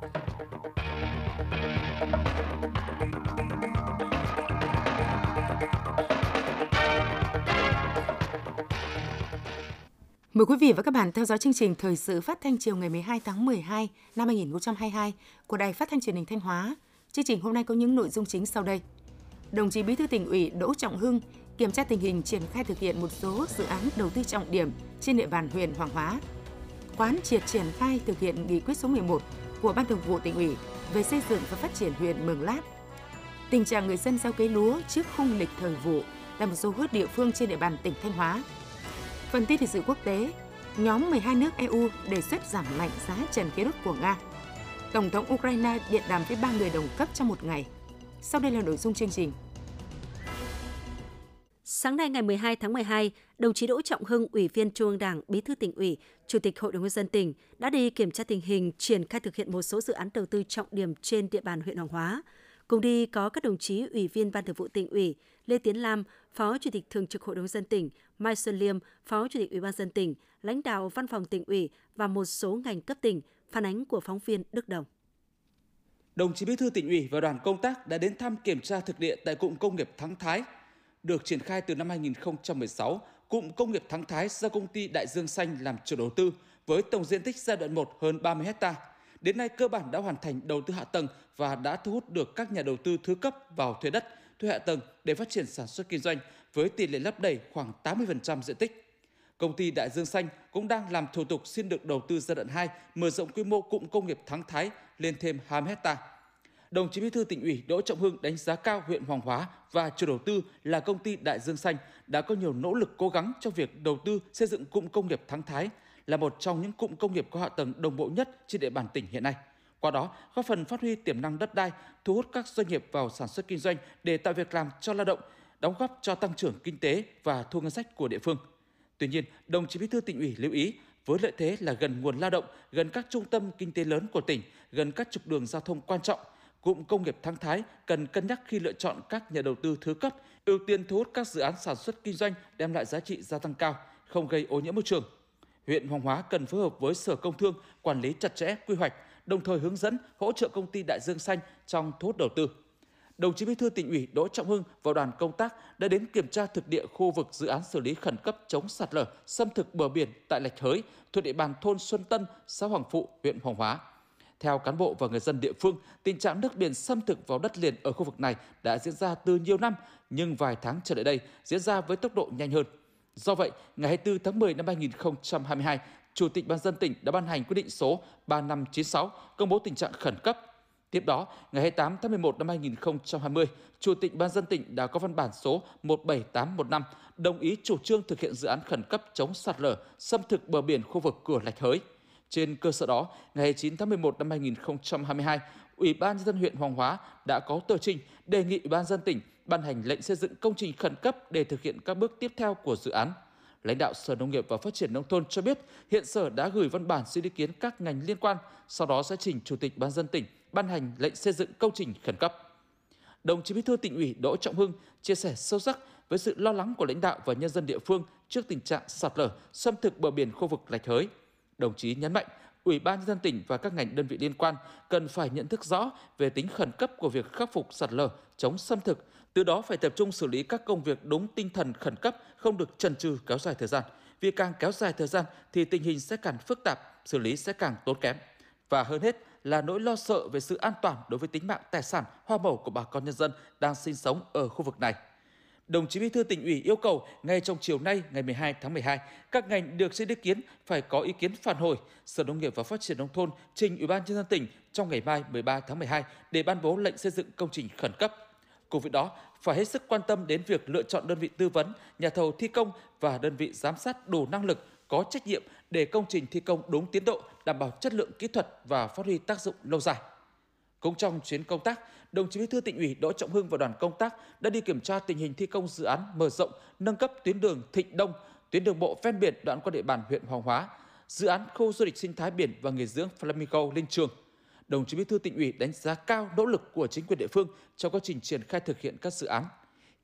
Mời quý vị và các bạn theo dõi chương trình thời sự phát thanh chiều ngày 12 tháng 12 năm 2022 của Đài Phát thanh Truyền hình Thanh Hóa. Chương trình hôm nay có những nội dung chính sau đây. Đồng chí Bí thư tỉnh ủy Đỗ Trọng Hưng kiểm tra tình hình triển khai thực hiện một số dự án đầu tư trọng điểm trên địa bàn huyện Hoàng Hóa. Quán triệt triển khai thực hiện nghị quyết số 11 của Ban Thường vụ tỉnh ủy về xây dựng và phát triển huyện Mường Lát. Tình trạng người dân gieo cấy lúa trước khung lịch thời vụ tại một số hớt địa phương trên địa bàn tỉnh Thanh Hóa Phần tin thời sự quốc tế, nhóm 12 nước EU đề xuất giảm mạnh giá trần khí đốt của Nga. Tổng thống Ukraine điện đàm với ba người đồng cấp trong một ngày. Sau đây là nội dung chương trình. Sáng nay ngày 12 tháng 12, đồng chí Đỗ Trọng Hưng, Ủy viên Trung ương Đảng, Bí thư tỉnh ủy, Chủ tịch Hội đồng nhân dân tỉnh đã đi kiểm tra tình hình triển khai thực hiện một số dự án đầu tư trọng điểm trên địa bàn huyện Hoàng Hóa. Cùng đi có các đồng chí Ủy viên Ban Thường vụ tỉnh ủy, Lê Tiến Lam, Phó Chủ tịch Thường trực Hội đồng dân tỉnh, Mai Xuân Liêm, Phó Chủ tịch Ủy ban dân tỉnh, lãnh đạo Văn phòng tỉnh ủy và một số ngành cấp tỉnh, phản ánh của phóng viên Đức Đồng. Đồng chí Bí thư tỉnh ủy và đoàn công tác đã đến thăm kiểm tra thực địa tại cụm công nghiệp Thắng Thái. Được triển khai từ năm 2016, cụm công nghiệp Thắng Thái do công ty Đại Dương Xanh làm chủ đầu tư với tổng diện tích giai đoạn 1 hơn 30 hecta. Đến nay cơ bản đã hoàn thành đầu tư hạ tầng và đã thu hút được các nhà đầu tư thứ cấp vào thuê đất, thuê hạ tầng để phát triển sản xuất kinh doanh với tỷ lệ lấp đầy khoảng 80% diện tích. Công ty Đại Dương Xanh cũng đang làm thủ tục xin được đầu tư giai đoạn 2, mở rộng quy mô cụm công nghiệp Thắng Thái lên thêm 20 hectare. Đồng chí Bí thư tỉnh ủy Đỗ Trọng Hưng đánh giá cao huyện Hoàng Hóa và chủ đầu tư là công ty Đại Dương Xanh đã có nhiều nỗ lực cố gắng trong việc đầu tư xây dựng cụm công nghiệp Thắng Thái là một trong những cụm công nghiệp có hạ tầng đồng bộ nhất trên địa bàn tỉnh hiện nay. Qua đó, góp phần phát huy tiềm năng đất đai, thu hút các doanh nghiệp vào sản xuất kinh doanh để tạo việc làm cho lao động, đóng góp cho tăng trưởng kinh tế và thu ngân sách của địa phương. Tuy nhiên, đồng chí Bí thư tỉnh ủy lưu ý, với lợi thế là gần nguồn lao động, gần các trung tâm kinh tế lớn của tỉnh, gần các trục đường giao thông quan trọng, cụm công nghiệp Thăng Thái cần cân nhắc khi lựa chọn các nhà đầu tư thứ cấp, ưu tiên thu hút các dự án sản xuất kinh doanh đem lại giá trị gia tăng cao, không gây ô nhiễm môi trường. Huyện Hoàng Hóa cần phối hợp với Sở Công Thương quản lý chặt chẽ quy hoạch, đồng thời hướng dẫn hỗ trợ công ty Đại Dương Xanh trong thu hút đầu tư đồng chí Bí thư tỉnh ủy Đỗ Trọng Hưng và đoàn công tác đã đến kiểm tra thực địa khu vực dự án xử lý khẩn cấp chống sạt lở, xâm thực bờ biển tại Lạch Hới, thuộc địa bàn thôn Xuân Tân, xã Hoàng Phụ, huyện Hoàng Hóa. Theo cán bộ và người dân địa phương, tình trạng nước biển xâm thực vào đất liền ở khu vực này đã diễn ra từ nhiều năm, nhưng vài tháng trở lại đây diễn ra với tốc độ nhanh hơn. Do vậy, ngày 24 tháng 10 năm 2022, Chủ tịch Ban dân tỉnh đã ban hành quyết định số 3596 công bố tình trạng khẩn cấp Tiếp đó, ngày 28 tháng 11 năm 2020, Chủ tịch Ban dân tỉnh đã có văn bản số 17815 đồng ý chủ trương thực hiện dự án khẩn cấp chống sạt lở, xâm thực bờ biển khu vực cửa Lạch Hới. Trên cơ sở đó, ngày 9 tháng 11 năm 2022, Ủy ban nhân dân huyện Hoàng Hóa đã có tờ trình đề nghị Ủy ban dân tỉnh ban hành lệnh xây dựng công trình khẩn cấp để thực hiện các bước tiếp theo của dự án. Lãnh đạo Sở Nông nghiệp và Phát triển Nông thôn cho biết hiện Sở đã gửi văn bản xin ý kiến các ngành liên quan, sau đó sẽ trình Chủ tịch Ban dân tỉnh ban hành lệnh xây dựng công trình khẩn cấp. Đồng chí Bí thư tỉnh ủy Đỗ Trọng Hưng chia sẻ sâu sắc với sự lo lắng của lãnh đạo và nhân dân địa phương trước tình trạng sạt lở, xâm thực bờ biển khu vực Lạch Hới. Đồng chí nhấn mạnh, Ủy ban nhân dân tỉnh và các ngành đơn vị liên quan cần phải nhận thức rõ về tính khẩn cấp của việc khắc phục sạt lở, chống xâm thực, từ đó phải tập trung xử lý các công việc đúng tinh thần khẩn cấp, không được chần chừ kéo dài thời gian. Vì càng kéo dài thời gian thì tình hình sẽ càng phức tạp, xử lý sẽ càng tốn kém. Và hơn hết là nỗi lo sợ về sự an toàn đối với tính mạng tài sản hoa màu của bà con nhân dân đang sinh sống ở khu vực này. Đồng chí Bí thư tỉnh ủy yêu cầu ngay trong chiều nay ngày 12 tháng 12, các ngành được xin ý kiến phải có ý kiến phản hồi Sở Nông nghiệp và Phát triển nông thôn trình Ủy ban nhân dân tỉnh trong ngày mai 13 tháng 12 để ban bố lệnh xây dựng công trình khẩn cấp. Cùng với đó, phải hết sức quan tâm đến việc lựa chọn đơn vị tư vấn, nhà thầu thi công và đơn vị giám sát đủ năng lực, có trách nhiệm để công trình thi công đúng tiến độ, đảm bảo chất lượng kỹ thuật và phát huy tác dụng lâu dài. Cũng trong chuyến công tác, đồng chí Bí thư tỉnh ủy Đỗ Trọng Hưng và đoàn công tác đã đi kiểm tra tình hình thi công dự án mở rộng, nâng cấp tuyến đường Thịnh Đông, tuyến đường bộ ven biển đoạn qua địa bàn huyện Hoàng Hóa, dự án khu du lịch sinh thái biển và nghỉ dưỡng Flamingo Linh Trường. Đồng chí Bí thư tỉnh ủy đánh giá cao nỗ lực của chính quyền địa phương trong quá trình triển khai thực hiện các dự án.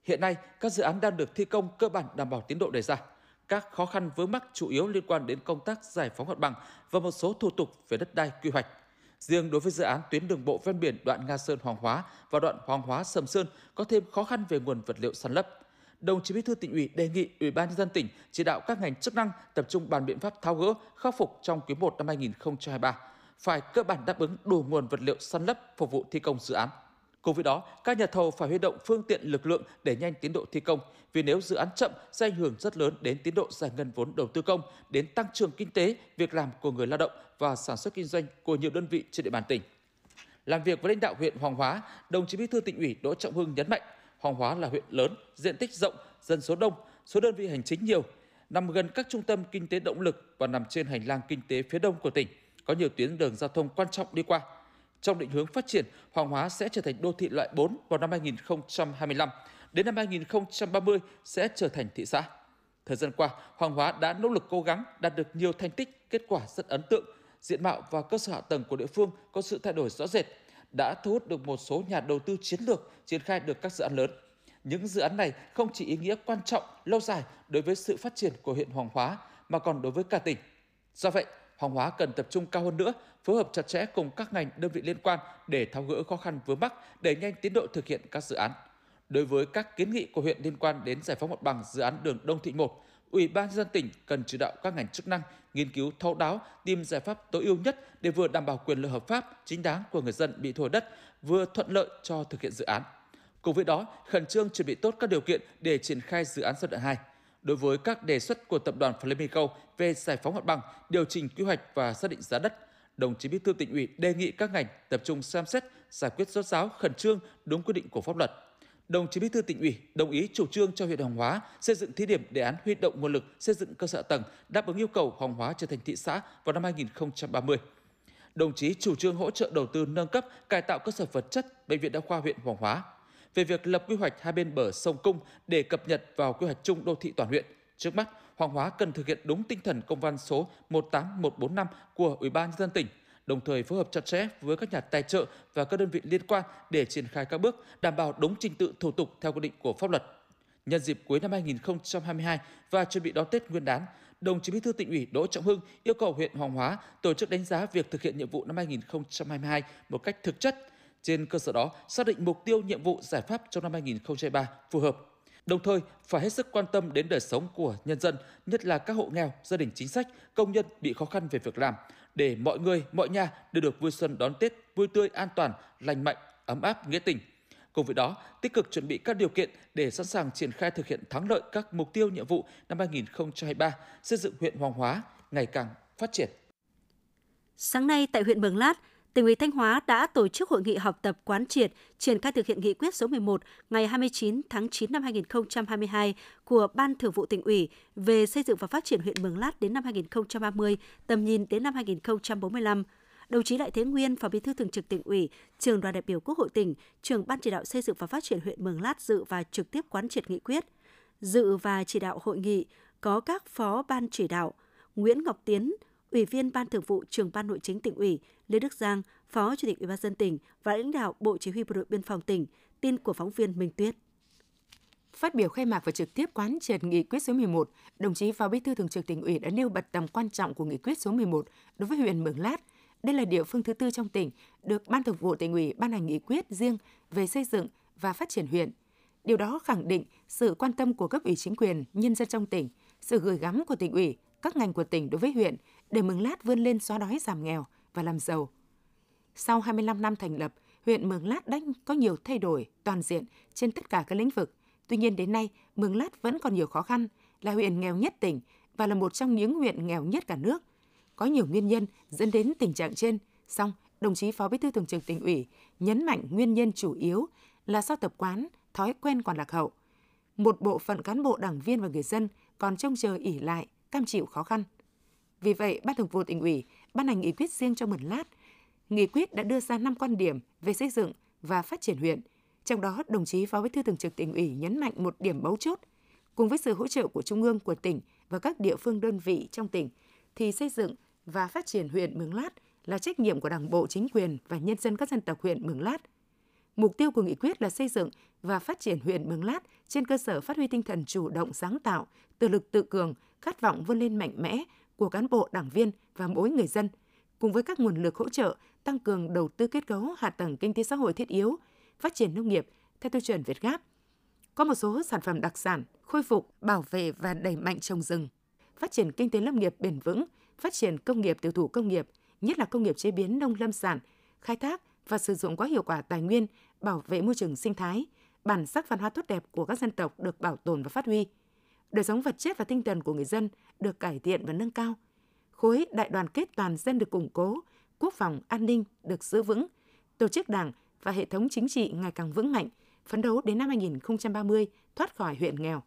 Hiện nay, các dự án đang được thi công cơ bản đảm bảo tiến độ đề ra. Các khó khăn vướng mắc chủ yếu liên quan đến công tác giải phóng mặt bằng và một số thủ tục về đất đai quy hoạch. Riêng đối với dự án tuyến đường bộ ven biển đoạn Nga Sơn Hoàng Hóa và đoạn Hoàng Hóa Sầm Sơn có thêm khó khăn về nguồn vật liệu săn lấp. Đồng chí Bí thư tỉnh ủy đề nghị Ủy ban nhân dân tỉnh chỉ đạo các ngành chức năng tập trung bàn biện pháp tháo gỡ, khắc phục trong quý 1 năm 2023, phải cơ bản đáp ứng đủ nguồn vật liệu săn lấp phục vụ thi công dự án. Cùng với đó, các nhà thầu phải huy động phương tiện lực lượng để nhanh tiến độ thi công, vì nếu dự án chậm sẽ ảnh hưởng rất lớn đến tiến độ giải ngân vốn đầu tư công, đến tăng trưởng kinh tế, việc làm của người lao động và sản xuất kinh doanh của nhiều đơn vị trên địa bàn tỉnh. Làm việc với lãnh đạo huyện Hoàng Hóa, đồng chí Bí thư tỉnh ủy Đỗ Trọng Hưng nhấn mạnh, Hoàng Hóa là huyện lớn, diện tích rộng, dân số đông, số đơn vị hành chính nhiều, nằm gần các trung tâm kinh tế động lực và nằm trên hành lang kinh tế phía đông của tỉnh, có nhiều tuyến đường giao thông quan trọng đi qua. Trong định hướng phát triển, Hoàng Hóa sẽ trở thành đô thị loại 4 vào năm 2025. Đến năm 2030 sẽ trở thành thị xã. Thời gian qua, Hoàng Hóa đã nỗ lực cố gắng đạt được nhiều thành tích, kết quả rất ấn tượng. Diện mạo và cơ sở hạ tầng của địa phương có sự thay đổi rõ rệt, đã thu hút được một số nhà đầu tư chiến lược triển khai được các dự án lớn. Những dự án này không chỉ ý nghĩa quan trọng, lâu dài đối với sự phát triển của huyện Hoàng Hóa mà còn đối với cả tỉnh. Do vậy, Hoàng Hóa cần tập trung cao hơn nữa, phối hợp chặt chẽ cùng các ngành đơn vị liên quan để tháo gỡ khó khăn vướng mắc, đẩy nhanh tiến độ thực hiện các dự án. Đối với các kiến nghị của huyện liên quan đến giải phóng mặt bằng dự án đường Đông Thị 1, Ủy ban nhân dân tỉnh cần chỉ đạo các ngành chức năng nghiên cứu thấu đáo, tìm giải pháp tối ưu nhất để vừa đảm bảo quyền lợi hợp pháp, chính đáng của người dân bị thu hồi đất, vừa thuận lợi cho thực hiện dự án. Cùng với đó, khẩn trương chuẩn bị tốt các điều kiện để triển khai dự án giai đoạn 2 đối với các đề xuất của tập đoàn Flamenco về giải phóng mặt bằng, điều chỉnh quy hoạch và xác định giá đất, đồng chí Bí thư tỉnh ủy đề nghị các ngành tập trung xem xét giải quyết rốt ráo khẩn trương đúng quy định của pháp luật. Đồng chí Bí thư tỉnh ủy đồng ý chủ trương cho huyện Hoàng Hóa xây dựng thí điểm đề án huy động nguồn lực xây dựng cơ sở tầng đáp ứng yêu cầu Hoàng Hóa trở thành thị xã vào năm 2030. Đồng chí chủ trương hỗ trợ đầu tư nâng cấp, cải tạo cơ sở vật chất bệnh viện đa khoa huyện Hoàng Hóa về việc lập quy hoạch hai bên bờ sông Cung để cập nhật vào quy hoạch chung đô thị toàn huyện. Trước mắt, Hoàng Hóa cần thực hiện đúng tinh thần công văn số 18145 của Ủy ban nhân dân tỉnh, đồng thời phối hợp chặt chẽ với các nhà tài trợ và các đơn vị liên quan để triển khai các bước đảm bảo đúng trình tự thủ tục theo quy định của pháp luật. Nhân dịp cuối năm 2022 và chuẩn bị đón Tết Nguyên đán, đồng chí Bí thư tỉnh ủy Đỗ Trọng Hưng yêu cầu huyện Hoàng Hóa tổ chức đánh giá việc thực hiện nhiệm vụ năm 2022 một cách thực chất, trên cơ sở đó, xác định mục tiêu nhiệm vụ giải pháp trong năm 2023 phù hợp. Đồng thời, phải hết sức quan tâm đến đời sống của nhân dân, nhất là các hộ nghèo, gia đình chính sách, công nhân bị khó khăn về việc làm, để mọi người, mọi nhà đều được vui xuân đón Tết vui tươi, an toàn, lành mạnh, ấm áp, nghĩa tình. Cùng với đó, tích cực chuẩn bị các điều kiện để sẵn sàng triển khai thực hiện thắng lợi các mục tiêu nhiệm vụ năm 2023, xây dựng huyện Hoàng Hóa ngày càng phát triển. Sáng nay tại huyện Mường Lát, tỉnh ủy Thanh Hóa đã tổ chức hội nghị học tập quán triệt triển khai thực hiện nghị quyết số 11 ngày 29 tháng 9 năm 2022 của Ban Thường vụ tỉnh ủy về xây dựng và phát triển huyện Mường Lát đến năm 2030, tầm nhìn đến năm 2045. Đồng chí Đại Thế Nguyên, Phó Bí thư Thường trực tỉnh ủy, Trường đoàn đại biểu Quốc hội tỉnh, Trưởng ban chỉ đạo xây dựng và phát triển huyện Mường Lát dự và trực tiếp quán triệt nghị quyết. Dự và chỉ đạo hội nghị có các phó ban chỉ đạo Nguyễn Ngọc Tiến, Ủy viên Ban Thường vụ Trường Ban Nội chính tỉnh ủy, Lê Đức Giang, Phó Chủ tịch Ủy ban dân tỉnh và lãnh đạo Bộ Chỉ huy Bộ đội Biên phòng tỉnh, tin của phóng viên Minh Tuyết. Phát biểu khai mạc và trực tiếp quán triệt nghị quyết số 11, đồng chí Phó Bí thư Thường trực tỉnh ủy đã nêu bật tầm quan trọng của nghị quyết số 11 đối với huyện Mường Lát. Đây là địa phương thứ tư trong tỉnh được Ban Thường vụ tỉnh ủy ban hành nghị quyết riêng về xây dựng và phát triển huyện. Điều đó khẳng định sự quan tâm của cấp ủy chính quyền, nhân dân trong tỉnh, sự gửi gắm của tỉnh ủy, các ngành của tỉnh đối với huyện để Mường Lát vươn lên xóa đói giảm nghèo và làm giàu. Sau 25 năm thành lập, huyện Mường Lát đã có nhiều thay đổi toàn diện trên tất cả các lĩnh vực. Tuy nhiên đến nay, Mường Lát vẫn còn nhiều khó khăn, là huyện nghèo nhất tỉnh và là một trong những huyện nghèo nhất cả nước. Có nhiều nguyên nhân dẫn đến tình trạng trên, song đồng chí Phó Bí thư Thường trực tỉnh ủy nhấn mạnh nguyên nhân chủ yếu là do tập quán, thói quen còn lạc hậu. Một bộ phận cán bộ đảng viên và người dân còn trông chờ ỉ lại, cam chịu khó khăn. Vì vậy, Ban Thường vụ tỉnh ủy ban hành nghị quyết riêng cho Mường Lát. Nghị quyết đã đưa ra 5 quan điểm về xây dựng và phát triển huyện. Trong đó, đồng chí Phó Bí thư Thường trực tỉnh ủy nhấn mạnh một điểm mấu chốt. Cùng với sự hỗ trợ của Trung ương, của tỉnh và các địa phương đơn vị trong tỉnh, thì xây dựng và phát triển huyện Mường Lát là trách nhiệm của Đảng bộ, chính quyền và nhân dân các dân tộc huyện Mường Lát. Mục tiêu của nghị quyết là xây dựng và phát triển huyện Mường Lát trên cơ sở phát huy tinh thần chủ động sáng tạo, tự lực tự cường, khát vọng vươn lên mạnh mẽ của cán bộ đảng viên và mỗi người dân, cùng với các nguồn lực hỗ trợ tăng cường đầu tư kết cấu hạ tầng kinh tế xã hội thiết yếu, phát triển nông nghiệp theo tiêu chuẩn Việt Gáp. Có một số sản phẩm đặc sản, khôi phục, bảo vệ và đẩy mạnh trồng rừng, phát triển kinh tế lâm nghiệp bền vững, phát triển công nghiệp tiêu thụ công nghiệp, nhất là công nghiệp chế biến nông lâm sản, khai thác và sử dụng có hiệu quả tài nguyên, bảo vệ môi trường sinh thái, bản sắc văn hóa tốt đẹp của các dân tộc được bảo tồn và phát huy. Đời sống vật chất và tinh thần của người dân được cải thiện và nâng cao. Khối đại đoàn kết toàn dân được củng cố, quốc phòng an ninh được giữ vững, tổ chức đảng và hệ thống chính trị ngày càng vững mạnh, phấn đấu đến năm 2030 thoát khỏi huyện nghèo.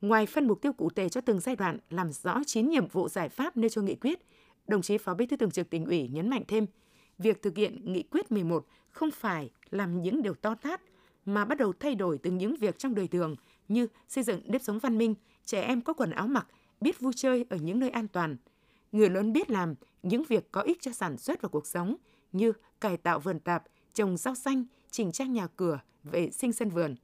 Ngoài phân mục tiêu cụ thể cho từng giai đoạn, làm rõ 9 nhiệm vụ giải pháp nêu cho nghị quyết, đồng chí Phó Bí thư Thường trực tỉnh ủy nhấn mạnh thêm, việc thực hiện nghị quyết 11 không phải làm những điều to tát mà bắt đầu thay đổi từ những việc trong đời thường như xây dựng nếp sống văn minh, trẻ em có quần áo mặc, biết vui chơi ở những nơi an toàn. Người lớn biết làm những việc có ích cho sản xuất và cuộc sống như cải tạo vườn tạp, trồng rau xanh, chỉnh trang nhà cửa, vệ sinh sân vườn.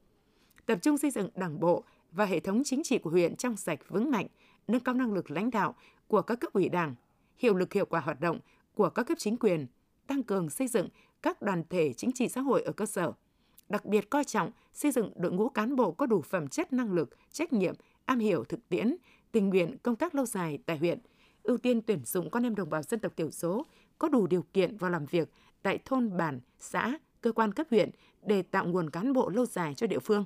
Tập trung xây dựng đảng bộ và hệ thống chính trị của huyện trong sạch vững mạnh, nâng cao năng lực lãnh đạo của các cấp ủy đảng, hiệu lực hiệu quả hoạt động của các cấp chính quyền, tăng cường xây dựng các đoàn thể chính trị xã hội ở cơ sở. Đặc biệt coi trọng xây dựng đội ngũ cán bộ có đủ phẩm chất năng lực, trách nhiệm, am hiểu thực tiễn, tình nguyện công tác lâu dài tại huyện, ưu tiên tuyển dụng con em đồng bào dân tộc thiểu số có đủ điều kiện vào làm việc tại thôn bản, xã, cơ quan cấp huyện để tạo nguồn cán bộ lâu dài cho địa phương.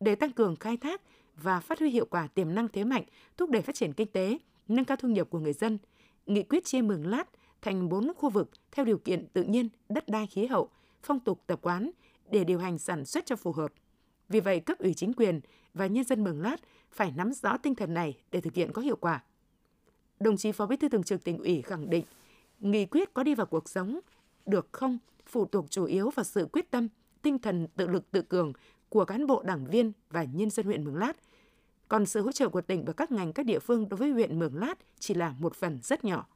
Để tăng cường khai thác và phát huy hiệu quả tiềm năng thế mạnh, thúc đẩy phát triển kinh tế, nâng cao thu nhập của người dân, nghị quyết chia Mường Lát thành bốn khu vực theo điều kiện tự nhiên, đất đai khí hậu, phong tục tập quán để điều hành sản xuất cho phù hợp. Vì vậy, cấp ủy chính quyền và nhân dân Mường Lát phải nắm rõ tinh thần này để thực hiện có hiệu quả. Đồng chí Phó Bí thư Thường trực tỉnh ủy khẳng định, nghị quyết có đi vào cuộc sống được không phụ thuộc chủ yếu vào sự quyết tâm, tinh thần tự lực tự cường của cán bộ đảng viên và nhân dân huyện Mường Lát. Còn sự hỗ trợ của tỉnh và các ngành các địa phương đối với huyện Mường Lát chỉ là một phần rất nhỏ.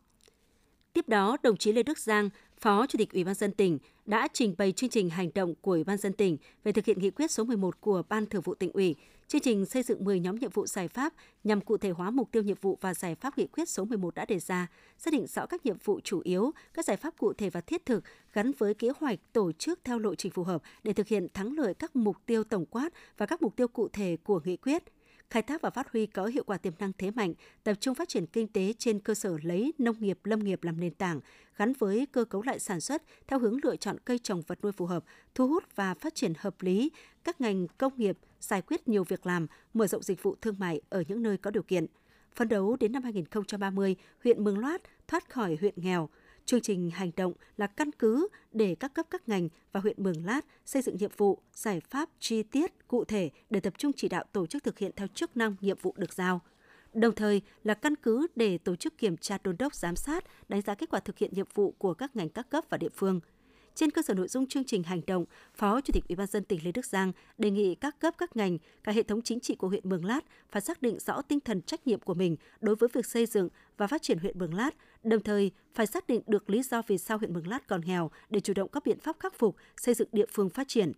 Tiếp đó, đồng chí Lê Đức Giang, Phó Chủ tịch Ủy ban dân tỉnh đã trình bày chương trình hành động của Ủy ban dân tỉnh về thực hiện nghị quyết số 11 của Ban Thường vụ tỉnh ủy, chương trình xây dựng 10 nhóm nhiệm vụ giải pháp nhằm cụ thể hóa mục tiêu nhiệm vụ và giải pháp nghị quyết số 11 đã đề ra, xác định rõ các nhiệm vụ chủ yếu, các giải pháp cụ thể và thiết thực gắn với kế hoạch tổ chức theo lộ trình phù hợp để thực hiện thắng lợi các mục tiêu tổng quát và các mục tiêu cụ thể của nghị quyết – khai thác và phát huy có hiệu quả tiềm năng thế mạnh, tập trung phát triển kinh tế trên cơ sở lấy nông nghiệp lâm nghiệp làm nền tảng, gắn với cơ cấu lại sản xuất theo hướng lựa chọn cây trồng vật nuôi phù hợp, thu hút và phát triển hợp lý các ngành công nghiệp, giải quyết nhiều việc làm, mở rộng dịch vụ thương mại ở những nơi có điều kiện. Phấn đấu đến năm 2030, huyện Mường Loát thoát khỏi huyện nghèo, Chương trình hành động là căn cứ để các cấp các ngành và huyện Mường Lát xây dựng nhiệm vụ, giải pháp chi tiết, cụ thể để tập trung chỉ đạo tổ chức thực hiện theo chức năng nhiệm vụ được giao. Đồng thời là căn cứ để tổ chức kiểm tra đôn đốc giám sát, đánh giá kết quả thực hiện nhiệm vụ của các ngành các cấp và địa phương – trên cơ sở nội dung chương trình hành động, Phó Chủ tịch Ủy ban dân tỉnh Lê Đức Giang đề nghị các cấp các ngành, cả hệ thống chính trị của huyện Mường Lát phải xác định rõ tinh thần trách nhiệm của mình đối với việc xây dựng và phát triển huyện Mường Lát, đồng thời phải xác định được lý do vì sao huyện Mường Lát còn nghèo để chủ động các biện pháp khắc phục, xây dựng địa phương phát triển.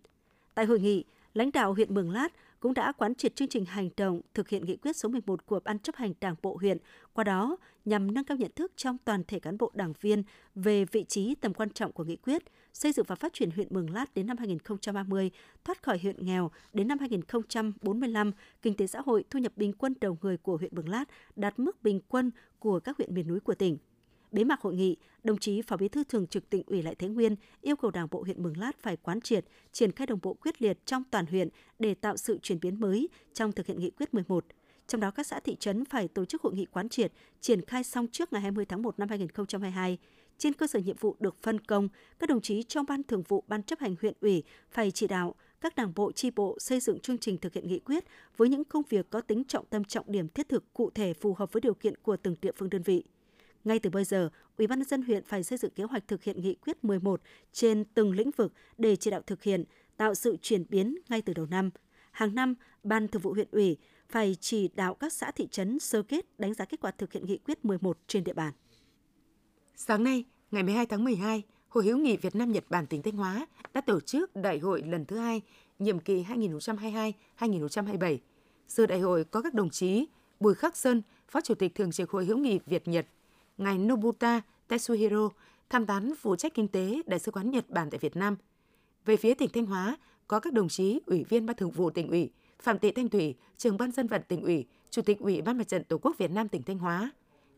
Tại hội nghị, lãnh đạo huyện Mường Lát cũng đã quán triệt chương trình hành động thực hiện nghị quyết số 11 của Ban chấp hành Đảng bộ huyện, qua đó nhằm nâng cao nhận thức trong toàn thể cán bộ đảng viên về vị trí tầm quan trọng của nghị quyết, xây dựng và phát triển huyện Mường Lát đến năm 2030, thoát khỏi huyện nghèo đến năm 2045, kinh tế xã hội thu nhập bình quân đầu người của huyện Mường Lát đạt mức bình quân của các huyện miền núi của tỉnh. Bế mạc hội nghị, đồng chí Phó Bí thư Thường trực tỉnh ủy Lại Thế Nguyên yêu cầu Đảng bộ huyện Mường Lát phải quán triệt, triển khai đồng bộ quyết liệt trong toàn huyện để tạo sự chuyển biến mới trong thực hiện nghị quyết 11. Trong đó các xã thị trấn phải tổ chức hội nghị quán triệt, triển khai xong trước ngày 20 tháng 1 năm 2022. Trên cơ sở nhiệm vụ được phân công, các đồng chí trong ban thường vụ ban chấp hành huyện ủy phải chỉ đạo các đảng bộ chi bộ xây dựng chương trình thực hiện nghị quyết với những công việc có tính trọng tâm trọng điểm thiết thực cụ thể phù hợp với điều kiện của từng địa phương đơn vị. Ngay từ bây giờ, Ủy ban nhân dân huyện phải xây dựng kế hoạch thực hiện nghị quyết 11 trên từng lĩnh vực để chỉ đạo thực hiện, tạo sự chuyển biến ngay từ đầu năm. Hàng năm, Ban Thường vụ huyện ủy phải chỉ đạo các xã thị trấn sơ kết đánh giá kết quả thực hiện nghị quyết 11 trên địa bàn. Sáng nay, ngày 12 tháng 12, Hội hữu nghị Việt Nam Nhật Bản tỉnh Thanh Hóa đã tổ chức đại hội lần thứ hai, nhiệm kỳ 2022-2027. Dự đại hội có các đồng chí Bùi Khắc Sơn, Phó Chủ tịch Thường trực Hội hữu nghị Việt Nhật, ngài Nobuta Tetsuhiro, tham tán phụ trách kinh tế Đại sứ quán Nhật Bản tại Việt Nam. Về phía tỉnh Thanh Hóa, có các đồng chí Ủy viên Ban Thường vụ tỉnh ủy, Phạm Thị Thanh Thủy, trưởng ban dân vận tỉnh ủy, Chủ tịch Ủy ban Mặt trận Tổ quốc Việt Nam tỉnh Thanh Hóa,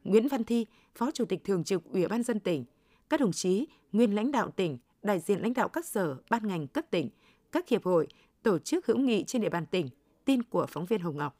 Nguyễn Văn Thi, Phó Chủ tịch Thường trực Ủy ban dân tỉnh, các đồng chí nguyên lãnh đạo tỉnh, đại diện lãnh đạo các sở, ban ngành cấp tỉnh, các hiệp hội, tổ chức hữu nghị trên địa bàn tỉnh. Tin của phóng viên Hồng Ngọc.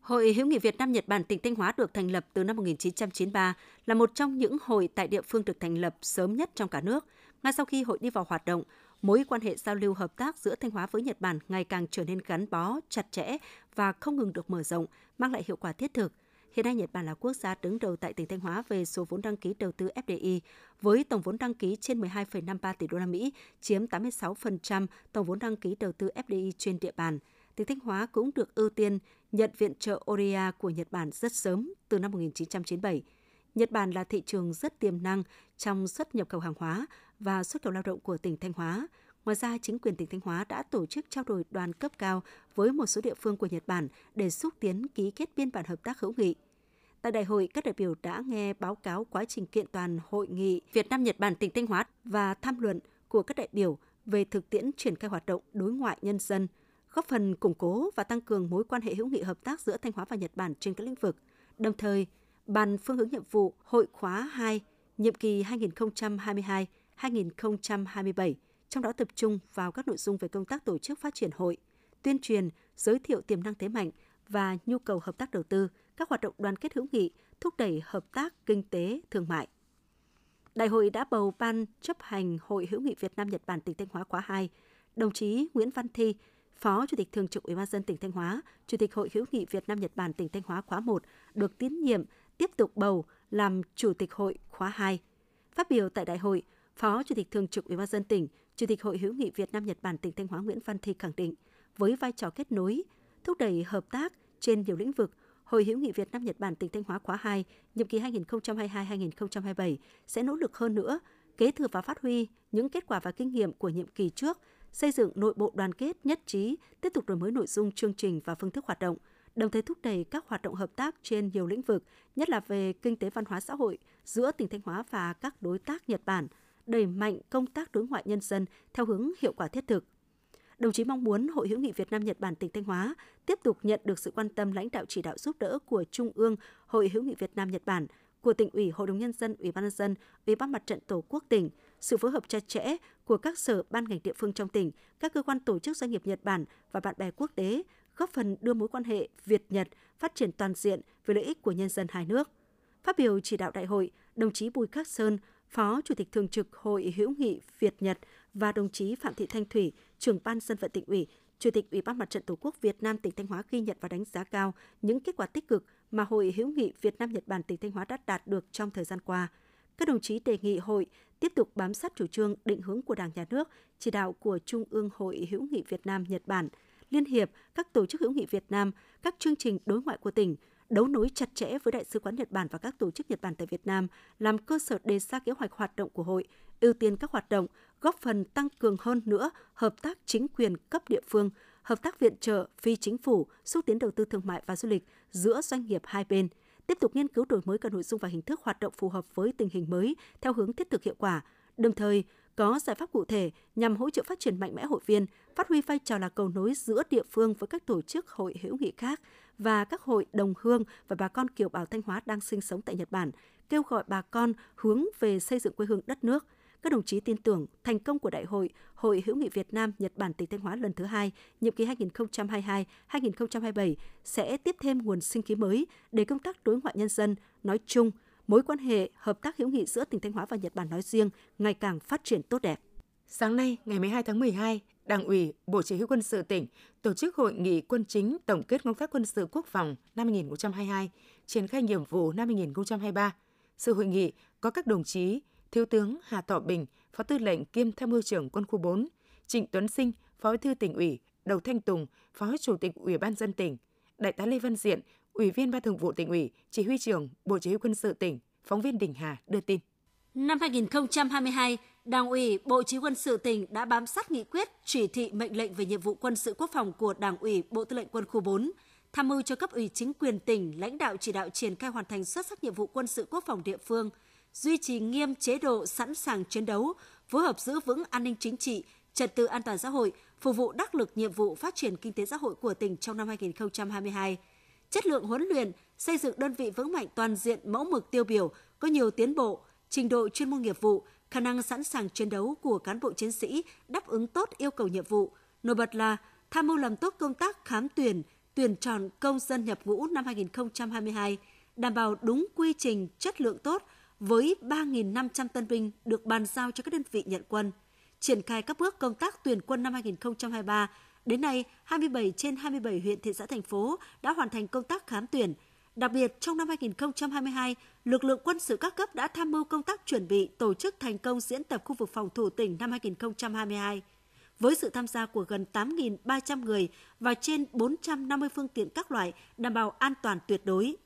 Hội hữu nghị Việt Nam Nhật Bản tỉnh Thanh Hóa được thành lập từ năm 1993 là một trong những hội tại địa phương được thành lập sớm nhất trong cả nước. Ngay sau khi hội đi vào hoạt động, mối quan hệ giao lưu hợp tác giữa Thanh Hóa với Nhật Bản ngày càng trở nên gắn bó, chặt chẽ và không ngừng được mở rộng, mang lại hiệu quả thiết thực. Hiện nay Nhật Bản là quốc gia đứng đầu tại tỉnh Thanh Hóa về số vốn đăng ký đầu tư FDI với tổng vốn đăng ký trên 12,53 tỷ đô la Mỹ, chiếm 86% tổng vốn đăng ký đầu tư FDI trên địa bàn. Tỉnh Thanh Hóa cũng được ưu tiên nhận viện trợ ODA của Nhật Bản rất sớm từ năm 1997. Nhật Bản là thị trường rất tiềm năng trong xuất nhập khẩu hàng hóa và xuất khẩu lao động của tỉnh Thanh Hóa. Ngoài ra, chính quyền tỉnh Thanh Hóa đã tổ chức trao đổi đoàn cấp cao với một số địa phương của Nhật Bản để xúc tiến ký kết biên bản hợp tác hữu nghị. Tại đại hội, các đại biểu đã nghe báo cáo quá trình kiện toàn hội nghị Việt Nam Nhật Bản tỉnh Thanh Hóa và tham luận của các đại biểu về thực tiễn triển khai hoạt động đối ngoại nhân dân, góp phần củng cố và tăng cường mối quan hệ hữu nghị hợp tác giữa Thanh Hóa và Nhật Bản trên các lĩnh vực. Đồng thời, bàn phương hướng nhiệm vụ hội khóa 2, nhiệm kỳ 2022-2027, trong đó tập trung vào các nội dung về công tác tổ chức phát triển hội, tuyên truyền, giới thiệu tiềm năng thế mạnh và nhu cầu hợp tác đầu tư, các hoạt động đoàn kết hữu nghị, thúc đẩy hợp tác kinh tế, thương mại. Đại hội đã bầu ban chấp hành Hội hữu nghị Việt Nam Nhật Bản tỉnh Thanh Hóa khóa 2, đồng chí Nguyễn Văn Thi, Phó Chủ tịch Thường trực Ủy ban dân tỉnh Thanh Hóa, Chủ tịch Hội hữu nghị Việt Nam Nhật Bản tỉnh Thanh Hóa khóa 1 được tín nhiệm tiếp tục bầu làm Chủ tịch Hội khóa 2. Phát biểu tại đại hội, Phó Chủ tịch Thường trực Ủy ban dân tỉnh, Chủ tịch Hội hữu nghị Việt Nam Nhật Bản tỉnh Thanh Hóa Nguyễn Văn Thi khẳng định, với vai trò kết nối, thúc đẩy hợp tác trên nhiều lĩnh vực, Hội hữu nghị Việt Nam Nhật Bản tỉnh Thanh Hóa khóa 2, nhiệm kỳ 2022-2027 sẽ nỗ lực hơn nữa, kế thừa và phát huy những kết quả và kinh nghiệm của nhiệm kỳ trước, xây dựng nội bộ đoàn kết nhất trí, tiếp tục đổi mới nội dung chương trình và phương thức hoạt động, đồng thời thúc đẩy các hoạt động hợp tác trên nhiều lĩnh vực, nhất là về kinh tế văn hóa xã hội giữa tỉnh Thanh Hóa và các đối tác Nhật Bản, đẩy mạnh công tác đối ngoại nhân dân theo hướng hiệu quả thiết thực, đồng chí mong muốn Hội hữu nghị Việt Nam Nhật Bản tỉnh Thanh Hóa tiếp tục nhận được sự quan tâm lãnh đạo chỉ đạo giúp đỡ của Trung ương Hội hữu nghị Việt Nam Nhật Bản, của tỉnh ủy, Hội đồng nhân dân, Ủy ban nhân dân, Ủy ban Mặt trận Tổ quốc tỉnh, sự phối hợp chặt chẽ của các sở ban ngành địa phương trong tỉnh, các cơ quan tổ chức doanh nghiệp Nhật Bản và bạn bè quốc tế góp phần đưa mối quan hệ Việt Nhật phát triển toàn diện vì lợi ích của nhân dân hai nước. Phát biểu chỉ đạo đại hội, đồng chí Bùi Khắc Sơn, Phó Chủ tịch Thường trực Hội hữu nghị Việt Nhật và đồng chí Phạm Thị Thanh Thủy, trưởng ban dân vận tỉnh ủy, Chủ tịch Ủy ban Mặt trận Tổ quốc Việt Nam tỉnh Thanh Hóa ghi nhận và đánh giá cao những kết quả tích cực mà Hội hữu nghị Việt Nam Nhật Bản tỉnh Thanh Hóa đã đạt được trong thời gian qua. Các đồng chí đề nghị hội tiếp tục bám sát chủ trương định hướng của Đảng nhà nước, chỉ đạo của Trung ương Hội hữu nghị Việt Nam Nhật Bản, Liên hiệp, các tổ chức hữu nghị Việt Nam, các chương trình đối ngoại của tỉnh, đấu nối chặt chẽ với Đại sứ quán Nhật Bản và các tổ chức Nhật Bản tại Việt Nam, làm cơ sở đề ra kế hoạch hoạt động của hội, ưu tiên các hoạt động góp phần tăng cường hơn nữa hợp tác chính quyền cấp địa phương, hợp tác viện trợ phi chính phủ, xúc tiến đầu tư thương mại và du lịch giữa doanh nghiệp hai bên, tiếp tục nghiên cứu đổi mới các nội dung và hình thức hoạt động phù hợp với tình hình mới theo hướng thiết thực hiệu quả, đồng thời có giải pháp cụ thể nhằm hỗ trợ phát triển mạnh mẽ hội viên, phát huy vai trò là cầu nối giữa địa phương với các tổ chức hội hữu nghị khác và các hội đồng hương và bà con kiều bào Thanh Hóa đang sinh sống tại Nhật Bản, kêu gọi bà con hướng về xây dựng quê hương đất nước, các đồng chí tin tưởng thành công của Đại hội Hội hữu nghị Việt Nam Nhật Bản tỉnh Thanh Hóa lần thứ hai, nhiệm kỳ 2022-2027 sẽ tiếp thêm nguồn sinh khí mới để công tác đối ngoại nhân dân nói chung, mối quan hệ hợp tác hữu nghị giữa tỉnh Thanh Hóa và Nhật Bản nói riêng ngày càng phát triển tốt đẹp. Sáng nay, ngày 12 tháng 12, Đảng ủy, Bộ Chỉ huy quân sự tỉnh tổ chức hội nghị quân chính tổng kết công tác quân sự quốc phòng năm 2022, triển khai nhiệm vụ năm 2023. Sự hội nghị có các đồng chí Thiếu tướng Hà Thọ Bình, Phó Tư lệnh kiêm Tham mưu trưởng Quân khu 4, Trịnh Tuấn Sinh, Phó Bí thư tỉnh ủy, Đầu Thanh Tùng, Phó Chủ tịch Ủy ban dân tỉnh, Đại tá Lê Văn Diện, Ủy viên Ban Thường vụ tỉnh ủy, Chỉ huy trưởng Bộ Chỉ huy quân sự tỉnh, phóng viên Đình Hà đưa tin. Năm 2022, Đảng ủy Bộ Chỉ huy quân sự tỉnh đã bám sát nghị quyết, chỉ thị mệnh lệnh về nhiệm vụ quân sự quốc phòng của Đảng ủy Bộ Tư lệnh Quân khu 4, tham mưu cho cấp ủy chính quyền tỉnh lãnh đạo chỉ đạo triển khai hoàn thành xuất sắc nhiệm vụ quân sự quốc phòng địa phương, duy trì nghiêm chế độ sẵn sàng chiến đấu, phối hợp giữ vững an ninh chính trị, trật tự an toàn xã hội, phục vụ đắc lực nhiệm vụ phát triển kinh tế xã hội của tỉnh trong năm 2022. Chất lượng huấn luyện, xây dựng đơn vị vững mạnh toàn diện mẫu mực tiêu biểu, có nhiều tiến bộ, trình độ chuyên môn nghiệp vụ, khả năng sẵn sàng chiến đấu của cán bộ chiến sĩ đáp ứng tốt yêu cầu nhiệm vụ. Nổi bật là tham mưu làm tốt công tác khám tuyển, tuyển chọn công dân nhập ngũ năm 2022, đảm bảo đúng quy trình chất lượng tốt với 3.500 tân binh được bàn giao cho các đơn vị nhận quân. Triển khai các bước công tác tuyển quân năm 2023, đến nay 27 trên 27 huyện thị xã thành phố đã hoàn thành công tác khám tuyển. Đặc biệt, trong năm 2022, lực lượng quân sự các cấp đã tham mưu công tác chuẩn bị tổ chức thành công diễn tập khu vực phòng thủ tỉnh năm 2022 với sự tham gia của gần 8.300 người và trên 450 phương tiện các loại đảm bảo an toàn tuyệt đối.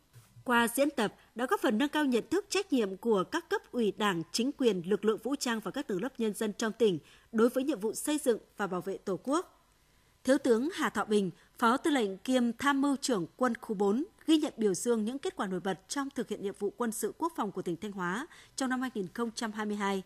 Qua diễn tập đã góp phần nâng cao nhận thức trách nhiệm của các cấp ủy đảng, chính quyền, lực lượng vũ trang và các tầng lớp nhân dân trong tỉnh đối với nhiệm vụ xây dựng và bảo vệ Tổ quốc. Thiếu tướng Hà Thọ Bình, Phó Tư lệnh kiêm Tham mưu trưởng Quân khu 4 ghi nhận biểu dương những kết quả nổi bật trong thực hiện nhiệm vụ quân sự quốc phòng của tỉnh Thanh Hóa trong năm 2022.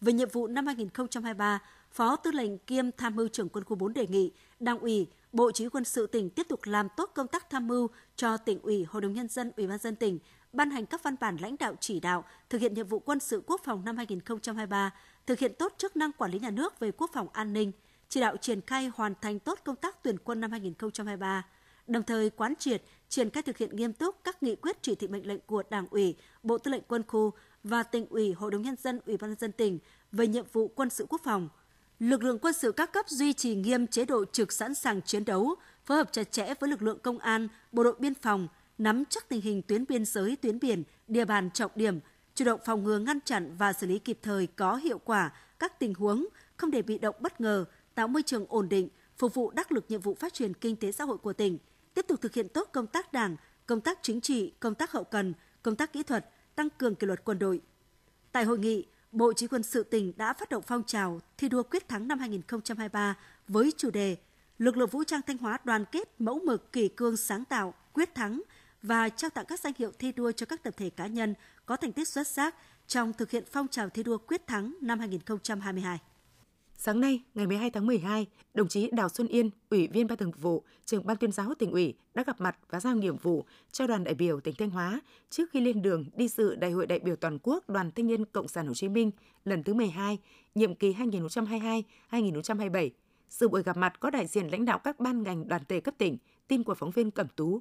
Về nhiệm vụ năm 2023, Phó Tư lệnh kiêm Tham mưu trưởng Quân khu 4 đề nghị Đảng ủy, Bộ Chỉ huy quân sự tỉnh tiếp tục làm tốt công tác tham mưu cho tỉnh ủy, Hội đồng nhân dân, Ủy ban dân tỉnh ban hành các văn bản lãnh đạo chỉ đạo thực hiện nhiệm vụ quân sự quốc phòng năm 2023, thực hiện tốt chức năng quản lý nhà nước về quốc phòng an ninh, chỉ đạo triển khai hoàn thành tốt công tác tuyển quân năm 2023, đồng thời quán triệt triển khai thực hiện nghiêm túc các nghị quyết chỉ thị mệnh lệnh của Đảng ủy, Bộ Tư lệnh Quân khu và tỉnh ủy, Hội đồng nhân dân, Ủy ban nhân dân tỉnh về nhiệm vụ quân sự quốc phòng – lực lượng quân sự các cấp duy trì nghiêm chế độ trực sẵn sàng chiến đấu, phối hợp chặt chẽ với lực lượng công an, bộ đội biên phòng, nắm chắc tình hình tuyến biên giới, tuyến biển, địa bàn trọng điểm, chủ động phòng ngừa ngăn chặn và xử lý kịp thời có hiệu quả các tình huống, không để bị động bất ngờ, tạo môi trường ổn định, phục vụ đắc lực nhiệm vụ phát triển kinh tế xã hội của tỉnh, tiếp tục thực hiện tốt công tác đảng, công tác chính trị, công tác hậu cần, công tác kỹ thuật, tăng cường kỷ luật quân đội. Tại hội nghị, Bộ Chỉ quân sự tỉnh đã phát động phong trào thi đua quyết thắng năm 2023 với chủ đề Lực lượng vũ trang Thanh Hóa đoàn kết mẫu mực kỷ cương sáng tạo, quyết thắng và trao tặng các danh hiệu thi đua cho các tập thể cá nhân có thành tích xuất sắc trong thực hiện phong trào thi đua quyết thắng năm 2022. Sáng nay, ngày 12 tháng 12, đồng chí Đào Xuân Yên, Ủy viên Ban Thường vụ, trưởng Ban tuyên giáo tỉnh ủy đã gặp mặt và giao nhiệm vụ cho đoàn đại biểu tỉnh Thanh Hóa trước khi lên đường đi dự Đại hội đại biểu toàn quốc Đoàn Thanh niên Cộng sản Hồ Chí Minh lần thứ 12, nhiệm kỳ 2022-2027. Sự buổi gặp mặt có đại diện lãnh đạo các ban ngành đoàn thể cấp tỉnh, tin của phóng viên Cẩm Tú.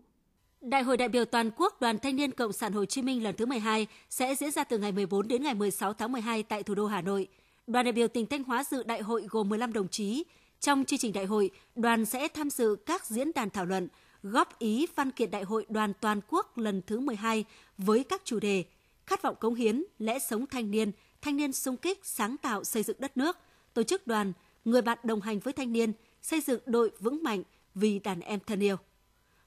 Đại hội đại biểu toàn quốc Đoàn Thanh niên Cộng sản Hồ Chí Minh lần thứ 12 sẽ diễn ra từ ngày 14 đến ngày 16 tháng 12 tại thủ đô Hà Nội – đoàn đại biểu tỉnh Thanh Hóa dự đại hội gồm 15 đồng chí. Trong chương trình đại hội, đoàn sẽ tham dự các diễn đàn thảo luận, góp ý văn kiện đại hội đoàn toàn quốc lần thứ 12 với các chủ đề khát vọng cống hiến, lẽ sống thanh niên, thanh niên sung kích, sáng tạo xây dựng đất nước, tổ chức đoàn, người bạn đồng hành với thanh niên, xây dựng đội vững mạnh vì đàn em thân yêu.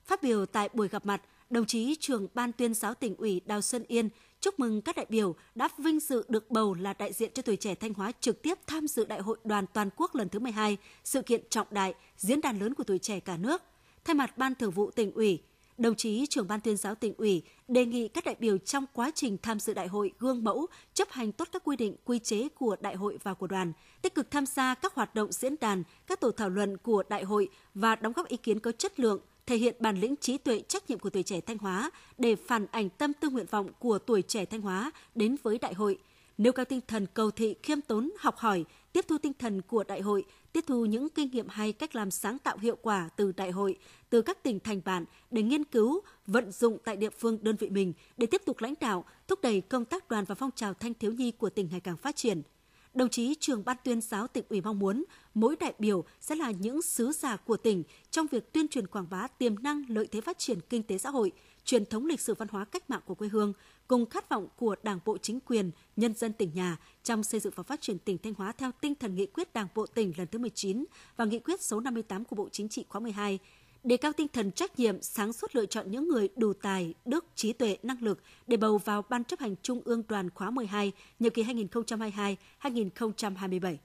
Phát biểu tại buổi gặp mặt, đồng chí trưởng ban tuyên giáo tỉnh ủy Đào Xuân Yên chúc mừng các đại biểu đã vinh dự được bầu là đại diện cho tuổi trẻ Thanh Hóa trực tiếp tham dự Đại hội đoàn toàn quốc lần thứ 12, sự kiện trọng đại, diễn đàn lớn của tuổi trẻ cả nước. Thay mặt Ban Thường vụ tỉnh ủy, đồng chí trưởng ban tuyên giáo tỉnh ủy đề nghị các đại biểu trong quá trình tham dự đại hội gương mẫu, chấp hành tốt các quy định, quy chế của đại hội và của đoàn, tích cực tham gia các hoạt động diễn đàn, các tổ thảo luận của đại hội và đóng góp ý kiến có chất lượng, thể hiện bản lĩnh trí tuệ trách nhiệm của tuổi trẻ Thanh Hóa để phản ảnh tâm tư nguyện vọng của tuổi trẻ Thanh Hóa đến với đại hội, nêu cao tinh thần cầu thị khiêm tốn học hỏi, tiếp thu tinh thần của đại hội, tiếp thu những kinh nghiệm hay cách làm sáng tạo hiệu quả từ đại hội, từ các tỉnh thành bạn để nghiên cứu, vận dụng tại địa phương đơn vị mình để tiếp tục lãnh đạo, thúc đẩy công tác đoàn và phong trào thanh thiếu nhi của tỉnh ngày càng phát triển – Đồng chí trường ban tuyên giáo tỉnh ủy mong muốn mỗi đại biểu sẽ là những sứ giả của tỉnh trong việc tuyên truyền quảng bá tiềm năng lợi thế phát triển kinh tế xã hội, truyền thống lịch sử văn hóa cách mạng của quê hương, cùng khát vọng của Đảng bộ chính quyền, nhân dân tỉnh nhà trong xây dựng và phát triển tỉnh Thanh Hóa theo tinh thần nghị quyết Đảng bộ tỉnh lần thứ 19 và nghị quyết số 58 của Bộ Chính trị khóa 12 đề cao tinh thần trách nhiệm, sáng suốt lựa chọn những người đủ tài, đức, trí tuệ, năng lực để bầu vào Ban chấp hành Trung ương đoàn khóa 12, nhiệm kỳ 2022-2027.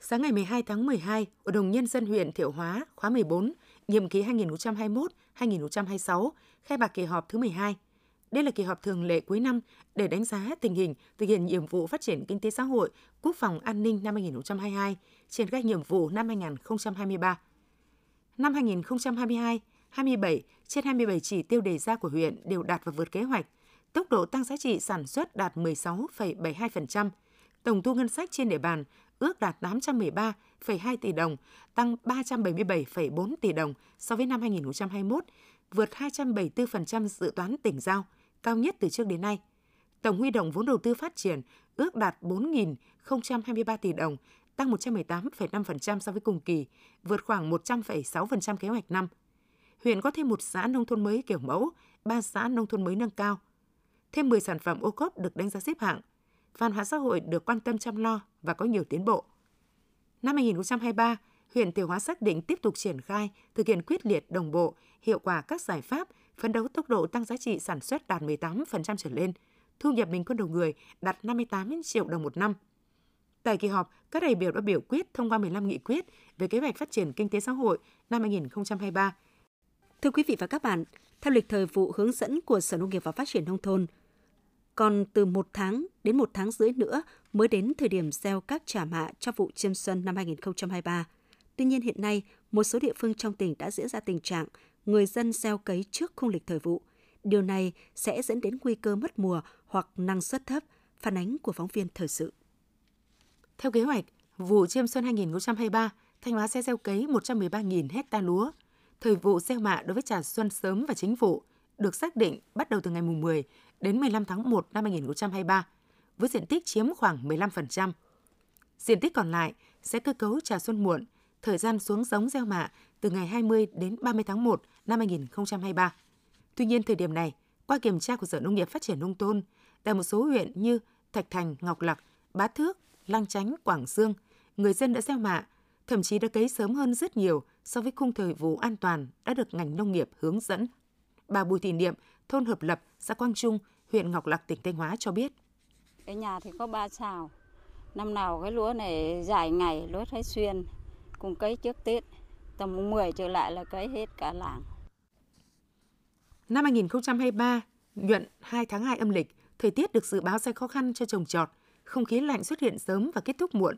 Sáng ngày 12 tháng 12, Hội đồng Nhân dân huyện Thiệu Hóa khóa 14 nhiệm kỳ 2021-2026, khai mạc kỳ họp thứ 12. Đây là kỳ họp thường lệ cuối năm để đánh giá tình hình thực hiện nhiệm vụ phát triển kinh tế xã hội, quốc phòng an ninh năm 2022, triển khai nhiệm vụ năm 2023. Năm 2022, 27 trên 27 chỉ tiêu đề ra của huyện đều đạt và vượt kế hoạch. Tốc độ tăng giá trị sản xuất đạt 16,72%. Tổng thu ngân sách trên địa bàn ước đạt 813,2 tỷ đồng, tăng 377,4 tỷ đồng so với năm 2021, vượt 274% dự toán tỉnh giao, cao nhất từ trước đến nay. Tổng huy động vốn đầu tư phát triển ước đạt 4.023 tỷ đồng, tăng 118,5% so với cùng kỳ, vượt khoảng 100,6% kế hoạch năm. Huyện có thêm một xã nông thôn mới kiểu mẫu, ba xã nông thôn mới nâng cao. Thêm 10 sản phẩm ô cốp được đánh giá xếp hạng. Văn hóa xã hội được quan tâm chăm lo và có nhiều tiến bộ. Năm 2023, huyện Tiểu Hóa xác định tiếp tục triển khai, thực hiện quyết liệt đồng bộ, hiệu quả các giải pháp, phấn đấu tốc độ tăng giá trị sản xuất đạt 18% trở lên, thu nhập bình quân đầu người đạt 58 triệu đồng một năm. Tại kỳ họp, các đại biểu đã biểu quyết thông qua 15 nghị quyết về kế hoạch phát triển kinh tế xã hội năm 2023. Thưa quý vị và các bạn, theo lịch thời vụ hướng dẫn của Sở Nông nghiệp và Phát triển Nông thôn, còn từ một tháng đến một tháng rưỡi nữa mới đến thời điểm gieo các trả mạ cho vụ chiêm xuân năm 2023. Tuy nhiên hiện nay, một số địa phương trong tỉnh đã diễn ra tình trạng người dân gieo cấy trước khung lịch thời vụ. Điều này sẽ dẫn đến nguy cơ mất mùa hoặc năng suất thấp, phản ánh của phóng viên thời sự. Theo kế hoạch, vụ chiêm xuân 2023, Thanh Hóa sẽ gieo cấy 113.000 hecta lúa. Thời vụ gieo mạ đối với trà xuân sớm và chính vụ được xác định bắt đầu từ ngày 10 đến 15 tháng 1 năm 2023, với diện tích chiếm khoảng 15%. Diện tích còn lại sẽ cơ cấu trà xuân muộn, thời gian xuống giống gieo mạ từ ngày 20 đến 30 tháng 1 năm 2023. Tuy nhiên, thời điểm này, qua kiểm tra của Sở Nông nghiệp Phát triển Nông thôn, tại một số huyện như Thạch Thành, Ngọc Lặc, Bá Thước, Lang Chánh, Quảng Dương, người dân đã gieo mạ, thậm chí đã cấy sớm hơn rất nhiều so với khung thời vụ an toàn đã được ngành nông nghiệp hướng dẫn. Bà Bùi Thị Niệm, thôn Hợp Lập, xã Quang Trung, huyện Ngọc Lặc, tỉnh Thanh Hóa cho biết. Cái nhà thì có ba xào. Năm nào cái lúa này dài ngày, lúa Thái Xuyên, cùng cấy trước Tết. Tầm 10 trở lại là cấy hết cả làng. Năm 2023, nhuận 2 tháng 2 âm lịch, thời tiết được dự báo sẽ khó khăn cho trồng trọt, không khí lạnh xuất hiện sớm và kết thúc muộn.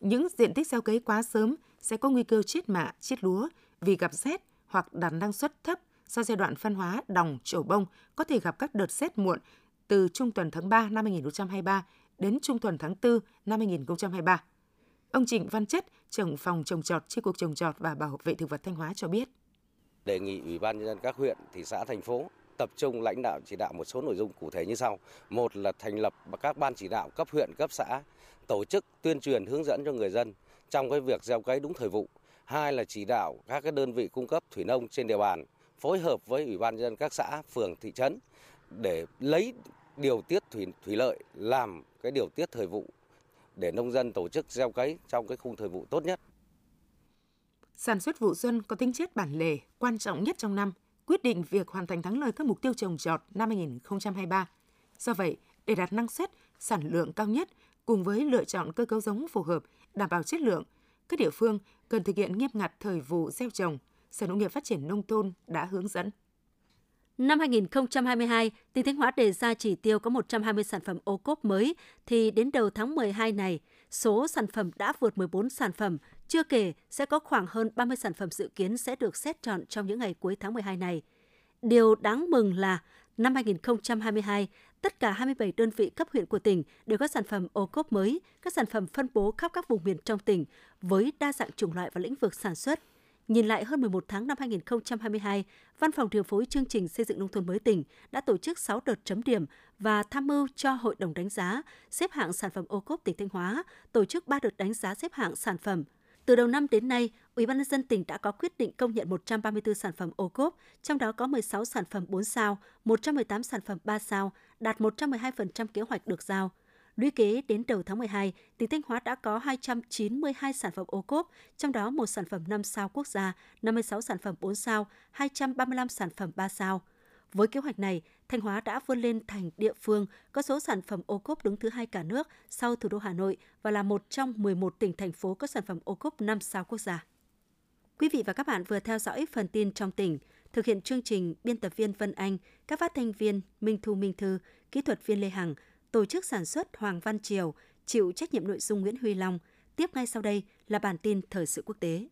Những diện tích gieo cấy quá sớm sẽ có nguy cơ chết mạ, chết lúa vì gặp rét hoặc đạt năng suất thấp do giai đoạn phân hóa đồng trổ bông có thể gặp các đợt rét muộn từ trung tuần tháng 3 năm 2023 đến trung tuần tháng 4 năm 2023. Ông Trịnh Văn Chất, trưởng phòng trồng trọt chi cục trồng trọt và bảo vệ thực vật Thanh Hóa cho biết. Đề nghị Ủy ban nhân dân các huyện, thị xã, thành phố tập trung lãnh đạo chỉ đạo một số nội dung cụ thể như sau. Một là thành lập các ban chỉ đạo cấp huyện, cấp xã, tổ chức tuyên truyền hướng dẫn cho người dân trong cái việc gieo cấy đúng thời vụ. Hai là chỉ đạo các cái đơn vị cung cấp thủy nông trên địa bàn phối hợp với Ủy ban nhân dân các xã, phường, thị trấn để lấy điều tiết thủy thủy lợi làm cái điều tiết thời vụ để nông dân tổ chức gieo cấy trong cái khung thời vụ tốt nhất. Sản xuất vụ xuân có tính chất bản lề, quan trọng nhất trong năm, quyết định việc hoàn thành thắng lợi các mục tiêu trồng trọt năm 2023. Do vậy, để đạt năng suất, sản lượng cao nhất cùng với lựa chọn cơ cấu giống phù hợp, đảm bảo chất lượng, các địa phương cần thực hiện nghiêm ngặt thời vụ gieo trồng, Sở Nông nghiệp Phát triển Nông thôn đã hướng dẫn. Năm 2022, tỉnh Thanh Hóa đề ra chỉ tiêu có 120 sản phẩm ô cốp mới, thì đến đầu tháng 12 này, số sản phẩm đã vượt 14 sản phẩm, chưa kể sẽ có khoảng hơn 30 sản phẩm dự kiến sẽ được xét chọn trong những ngày cuối tháng 12 này. Điều đáng mừng là năm 2022, tất cả 27 đơn vị cấp huyện của tỉnh đều có sản phẩm ô cốp mới, các sản phẩm phân bố khắp các vùng miền trong tỉnh với đa dạng chủng loại và lĩnh vực sản xuất – Nhìn lại hơn 11 tháng năm 2022, Văn phòng điều phối chương trình xây dựng nông thôn mới tỉnh đã tổ chức 6 đợt chấm điểm và tham mưu cho Hội đồng đánh giá xếp hạng sản phẩm ô cốp tỉnh Thanh Hóa, tổ chức 3 đợt đánh giá xếp hạng sản phẩm. Từ đầu năm đến nay, Ủy ban nhân dân tỉnh đã có quyết định công nhận 134 sản phẩm ô cốp, trong đó có 16 sản phẩm 4 sao, 118 sản phẩm 3 sao, đạt 112% kế hoạch được giao. Lũy kế đến đầu tháng 12, tỉnh Thanh Hóa đã có 292 sản phẩm ô cốp, trong đó một sản phẩm 5 sao quốc gia, 56 sản phẩm 4 sao, 235 sản phẩm 3 sao. Với kế hoạch này, Thanh Hóa đã vươn lên thành địa phương có số sản phẩm ô cốp đứng thứ hai cả nước sau thủ đô Hà Nội và là một trong 11 tỉnh thành phố có sản phẩm ô cốp 5 sao quốc gia. Quý vị và các bạn vừa theo dõi phần tin trong tỉnh. Thực hiện chương trình biên tập viên Vân Anh, các phát thanh viên Minh Thu Minh Thư, kỹ thuật viên Lê Hằng, tổ chức sản xuất Hoàng Văn Triều, chịu trách nhiệm nội dung Nguyễn Huy Long. Tiếp ngay sau đây là bản tin thời sự quốc tế.